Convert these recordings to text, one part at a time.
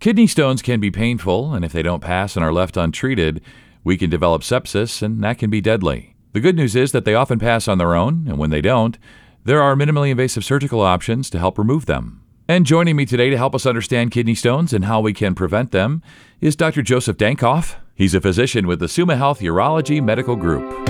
Kidney stones can be painful, and if they don't pass and are left untreated, we can develop sepsis, and that can be deadly. The good news is that they often pass on their own, and when they don't, there are minimally invasive surgical options to help remove them. And joining me today to help us understand kidney stones and how we can prevent them is Dr. Joseph Dankoff. He's a physician with the Summa Health Urology Medical Group.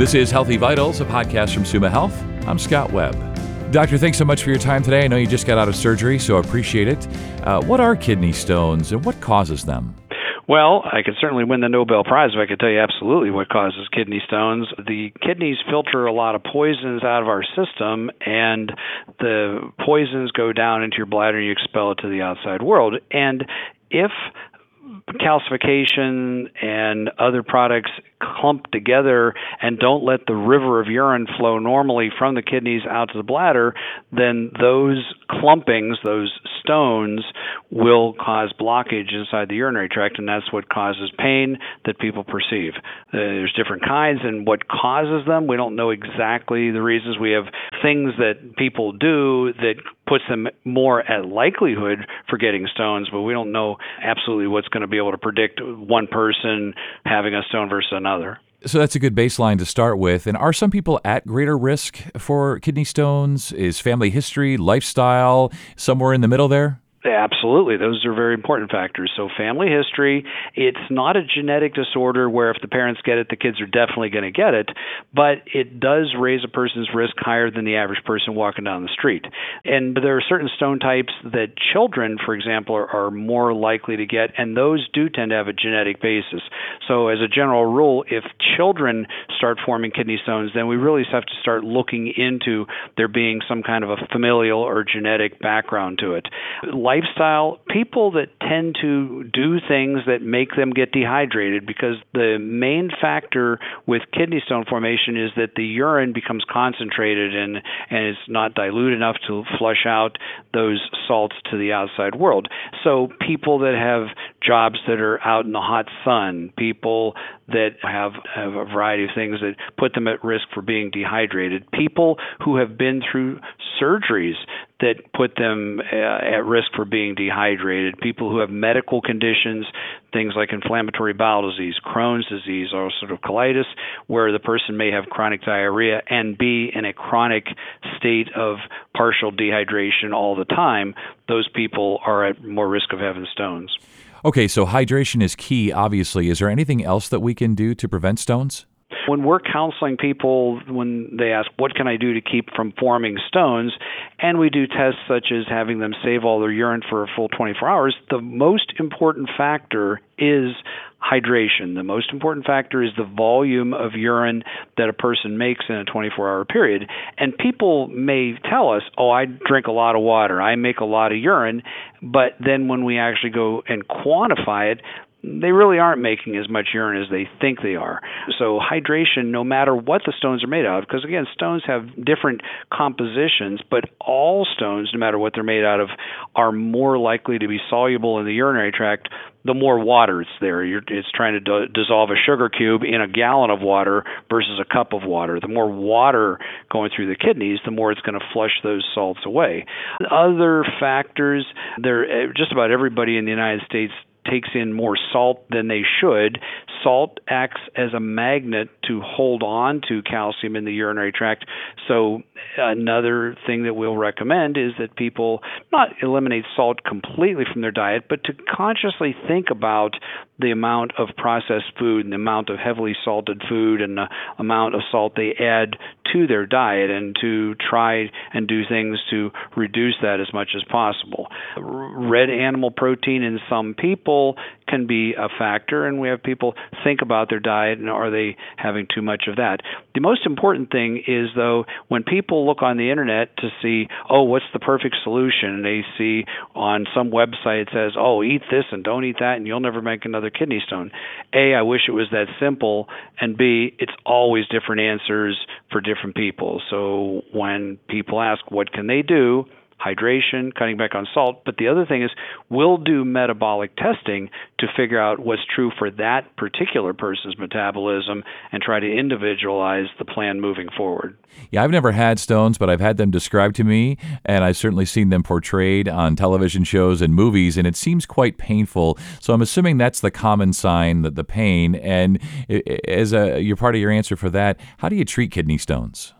This is Healthy Vitals, a podcast from Summa Health. I'm Scott Webb. Doctor, thanks so much for your time today. I know you just got out of surgery, so I appreciate it. Uh, what are kidney stones and what causes them? Well, I could certainly win the Nobel Prize if I could tell you absolutely what causes kidney stones. The kidneys filter a lot of poisons out of our system, and the poisons go down into your bladder and you expel it to the outside world. And if calcification and other products clump together and don't let the river of urine flow normally from the kidneys out to the bladder, then those clumpings, those stones, will cause blockage inside the urinary tract, and that's what causes pain that people perceive. Uh, there's different kinds, and what causes them, we don't know exactly the reasons. We have things that people do that puts them more at likelihood for getting stones, but we don't know absolutely what's going to be able to predict one person having a stone versus another. So that's a good baseline to start with. And are some people at greater risk for kidney stones? Is family history, lifestyle, somewhere in the middle there? Absolutely. Those are very important factors. So, family history, it's not a genetic disorder where if the parents get it, the kids are definitely going to get it, but it does raise a person's risk higher than the average person walking down the street. And there are certain stone types that children, for example, are, are more likely to get, and those do tend to have a genetic basis. So, as a general rule, if children start forming kidney stones, then we really have to start looking into there being some kind of a familial or genetic background to it lifestyle, people that tend to do things that make them get dehydrated because the main factor with kidney stone formation is that the urine becomes concentrated and and it's not dilute enough to flush out those salts to the outside world. So people that have jobs that are out in the hot sun, people that have, have a variety of things that put them at risk for being dehydrated, people who have been through surgeries that put them uh, at risk for being dehydrated, people who have medical conditions, things like inflammatory bowel disease, Crohn's disease, ulcerative colitis, where the person may have chronic diarrhea and be in a chronic state of partial dehydration all the time, those people are at more risk of having stones. Okay, so hydration is key, obviously. Is there anything else that we can do to prevent stones? When we're counseling people, when they ask, What can I do to keep from forming stones? and we do tests such as having them save all their urine for a full 24 hours, the most important factor is hydration. The most important factor is the volume of urine that a person makes in a 24 hour period. And people may tell us, oh, I drink a lot of water, I make a lot of urine, but then when we actually go and quantify it, they really aren't making as much urine as they think they are. So, hydration, no matter what the stones are made out of, because again, stones have different compositions, but all stones, no matter what they're made out of, are more likely to be soluble in the urinary tract the more water it's there. You're, it's trying to dissolve a sugar cube in a gallon of water versus a cup of water. The more water going through the kidneys, the more it's going to flush those salts away. Other factors, there eh, just about everybody in the United States takes in more salt than they should. Salt acts as a magnet to hold on to calcium in the urinary tract. So, another thing that we'll recommend is that people not eliminate salt completely from their diet, but to consciously think about the amount of processed food and the amount of heavily salted food and the amount of salt they add to their diet and to try and do things to reduce that as much as possible. Red animal protein in some people can be a factor, and we have people think about their diet and are they having too much of that. The most important thing is, though, when people look on the internet to see, oh, what's the perfect solution, they see on some website it says, oh, eat this and don't eat that, and you'll never make another kidney stone. A, I wish it was that simple, and B, it's always different answers for different people. So when people ask, what can they do? Hydration, cutting back on salt. But the other thing is, we'll do metabolic testing to figure out what's true for that particular person's metabolism and try to individualize the plan moving forward. Yeah, I've never had stones, but I've had them described to me, and I've certainly seen them portrayed on television shows and movies, and it seems quite painful. So I'm assuming that's the common sign that the pain. And as a you're part of your answer for that, how do you treat kidney stones?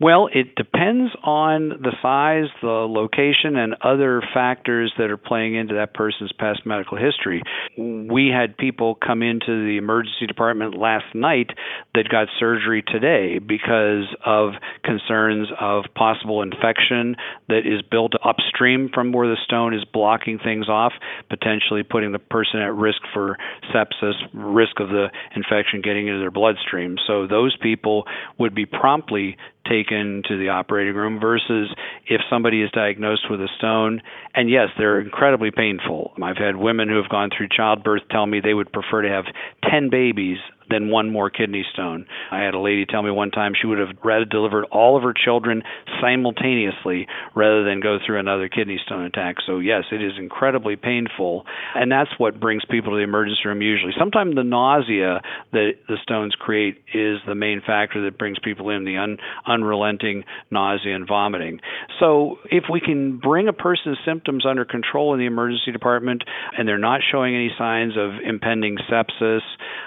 Well, it depends on the size, the location, and other factors that are playing into that person's past medical history. We had people come into the emergency department last night that got surgery today because of concerns of possible infection that is built upstream from where the stone is blocking things off, potentially putting the person at risk for sepsis, risk of the infection getting into their bloodstream. So those people would be promptly taken to the operating room versus if somebody is diagnosed with a stone. And yes they're incredibly painful. I've had women who have gone through childbirth tell me they would prefer to have 10 babies than one more kidney stone. I had a lady tell me one time she would have rather delivered all of her children simultaneously rather than go through another kidney stone attack. So, yes, it is incredibly painful. And that's what brings people to the emergency room usually. Sometimes the nausea that the stones create is the main factor that brings people in the un- unrelenting nausea and vomiting. So, if we can bring a person's symptoms under control in the emergency department and they're not showing any signs of impending sepsis,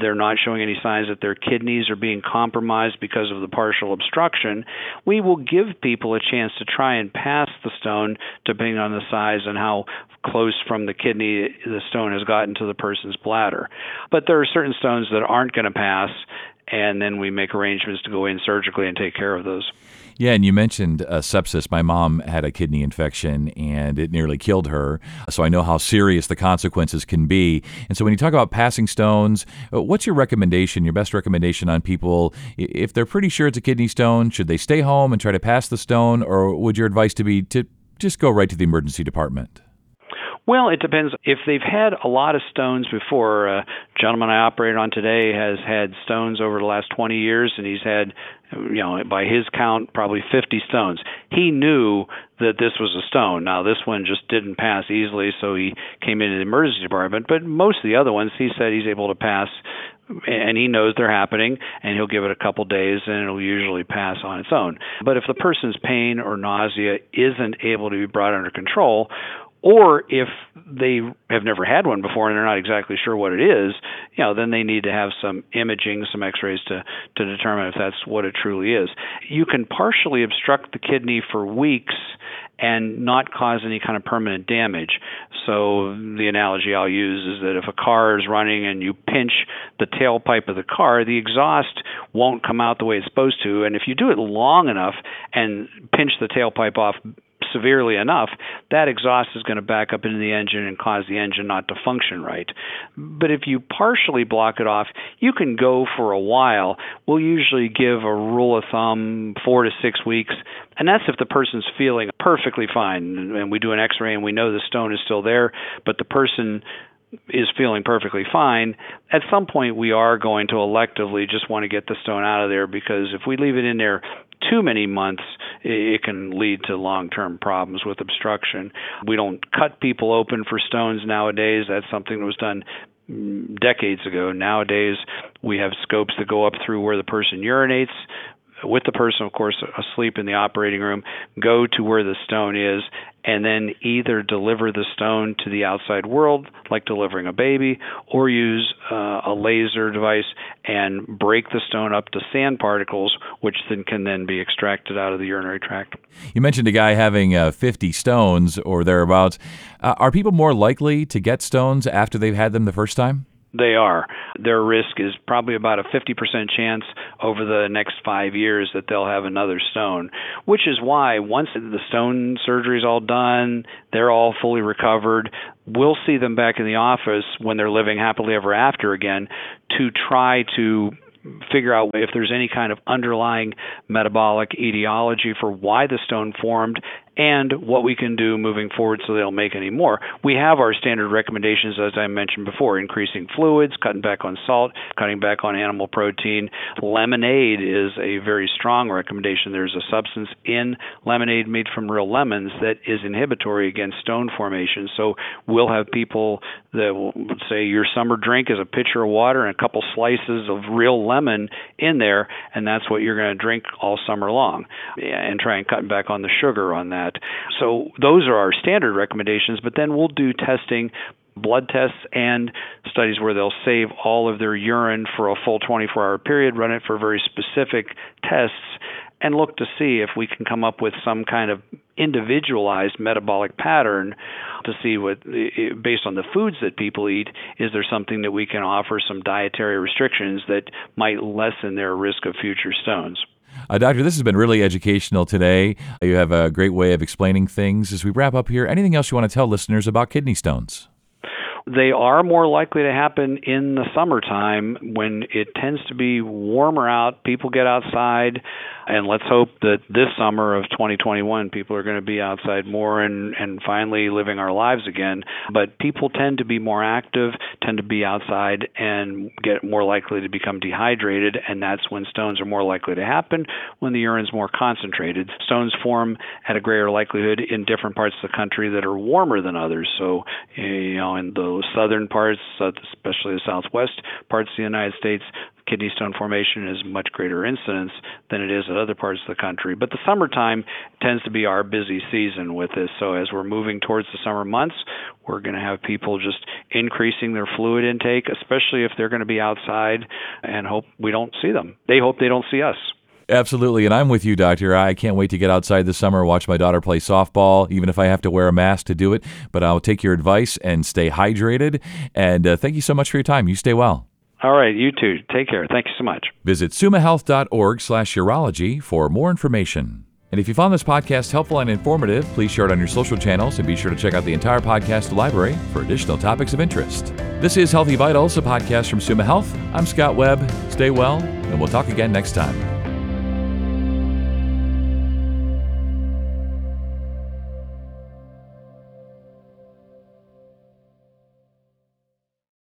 they're not showing any signs that their kidneys are being compromised because of the partial obstruction, we will give people a chance to try and pass the stone depending on the size and how close from the kidney the stone has gotten to the person's bladder. But there are certain stones that aren't going to pass, and then we make arrangements to go in surgically and take care of those. Yeah, and you mentioned uh, sepsis. My mom had a kidney infection and it nearly killed her. So I know how serious the consequences can be. And so when you talk about passing stones, uh, what's your recommendation, your best recommendation on people? If they're pretty sure it's a kidney stone, should they stay home and try to pass the stone, or would your advice to be to just go right to the emergency department? Well, it depends. If they've had a lot of stones before, a gentleman I operated on today has had stones over the last 20 years, and he's had, you know, by his count, probably 50 stones. He knew that this was a stone. Now, this one just didn't pass easily, so he came into the emergency department. But most of the other ones, he said he's able to pass and he knows they're happening and he'll give it a couple days and it'll usually pass on its own. But if the person's pain or nausea isn't able to be brought under control, or if they have never had one before and they're not exactly sure what it is, you know, then they need to have some imaging, some x-rays to to determine if that's what it truly is. You can partially obstruct the kidney for weeks and not cause any kind of permanent damage. So the analogy I'll use is that if a car is running and you pinch the tailpipe of the car, the exhaust won't come out the way it's supposed to. And if you do it long enough and pinch the tailpipe off severely enough, that exhaust is going to back up into the engine and cause the engine not to function right. But if you partially block it off, you can go for a while. We'll usually give a rule of thumb four to six weeks, and that's if the person's feeling perfectly fine. And we do an x ray and we know the stone is still there, but the person is feeling perfectly fine, at some point we are going to electively just want to get the stone out of there because if we leave it in there too many months, it can lead to long term problems with obstruction. We don't cut people open for stones nowadays. That's something that was done decades ago. Nowadays, we have scopes that go up through where the person urinates with the person, of course, asleep in the operating room, go to where the stone is, and then either deliver the stone to the outside world, like delivering a baby, or use uh, a laser device and break the stone up to sand particles, which then can then be extracted out of the urinary tract. You mentioned a guy having uh, 50 stones or thereabouts. Uh, are people more likely to get stones after they've had them the first time? They are. Their risk is probably about a 50% chance over the next five years that they'll have another stone, which is why once the stone surgery is all done, they're all fully recovered, we'll see them back in the office when they're living happily ever after again to try to figure out if there's any kind of underlying metabolic etiology for why the stone formed and what we can do moving forward so they don't make any more. We have our standard recommendations, as I mentioned before, increasing fluids, cutting back on salt, cutting back on animal protein. Lemonade is a very strong recommendation. There's a substance in lemonade made from real lemons that is inhibitory against stone formation. So we'll have people that will say your summer drink is a pitcher of water and a couple slices of real lemon in there, and that's what you're going to drink all summer long, and try and cut back on the sugar on that. So those are our standard recommendations, but then we'll do testing blood tests and studies where they'll save all of their urine for a full 24 hour period, run it for very specific tests, and look to see if we can come up with some kind of individualized metabolic pattern to see what based on the foods that people eat is there something that we can offer some dietary restrictions that might lessen their risk of future stones uh, doctor, this has been really educational today. You have a great way of explaining things. As we wrap up here, anything else you want to tell listeners about kidney stones? They are more likely to happen in the summertime when it tends to be warmer out. People get outside, and let's hope that this summer of 2021 people are going to be outside more and and finally living our lives again. But people tend to be more active, tend to be outside, and get more likely to become dehydrated, and that's when stones are more likely to happen. When the urine's more concentrated, stones form at a greater likelihood in different parts of the country that are warmer than others. So you know, in the southern parts, especially the southwest parts of the United States, kidney stone formation is much greater incidence than it is at other parts of the country. But the summertime tends to be our busy season with this. So as we're moving towards the summer months, we're going to have people just increasing their fluid intake, especially if they're going to be outside and hope we don't see them. They hope they don't see us. Absolutely. And I'm with you, Doctor. I can't wait to get outside this summer, watch my daughter play softball, even if I have to wear a mask to do it. But I'll take your advice and stay hydrated. And uh, thank you so much for your time. You stay well. All right, you too. Take care. Thank you so much. Visit summahealth.org slash urology for more information. And if you found this podcast helpful and informative, please share it on your social channels and be sure to check out the entire podcast library for additional topics of interest. This is Healthy Vitals, a podcast from Summa Health. I'm Scott Webb. Stay well, and we'll talk again next time.